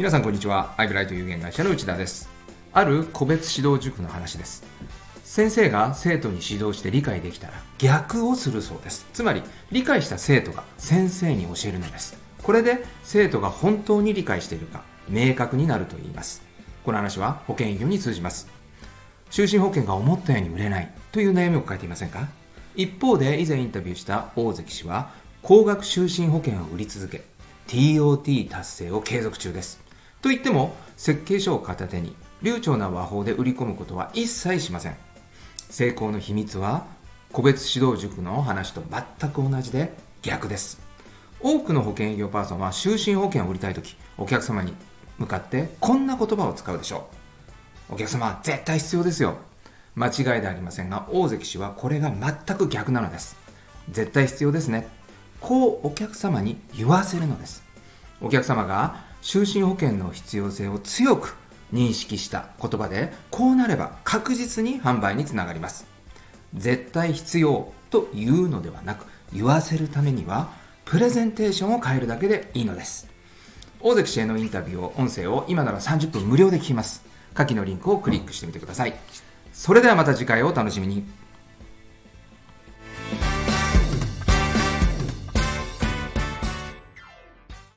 皆さんこんにちは。アイブライト有限会社の内田です。ある個別指導塾の話です。先生が生徒に指導して理解できたら逆をするそうです。つまり理解した生徒が先生に教えるのです。これで生徒が本当に理解しているか明確になると言います。この話は保険業に通じます。就寝保険が思ったように売れないという悩みを抱えていませんか？一方で以前インタビューした大関氏は高額就寝保険を売り続け TOT 達成を継続中です。と言っても設計書を片手に流暢な和法で売り込むことは一切しません。成功の秘密は個別指導塾の話と全く同じで逆です。多くの保険営業パーソンは就寝保険を売りたい時お客様に向かってこんな言葉を使うでしょう。お客様絶対必要ですよ。間違いではありませんが大関氏はこれが全く逆なのです。絶対必要ですね。こうお客様に言わせるのです。お客様が就寝保険の必要性を強く認識した言葉でこうなれば確実に販売につながります。絶対必要というのではなく言わせるためにはプレゼンテーションを変えるだけでいいのです。大関氏へのインタビューを音声を今なら30分無料で聞きます。下記のリンクをクリックしてみてください。それではまた次回をお楽しみに。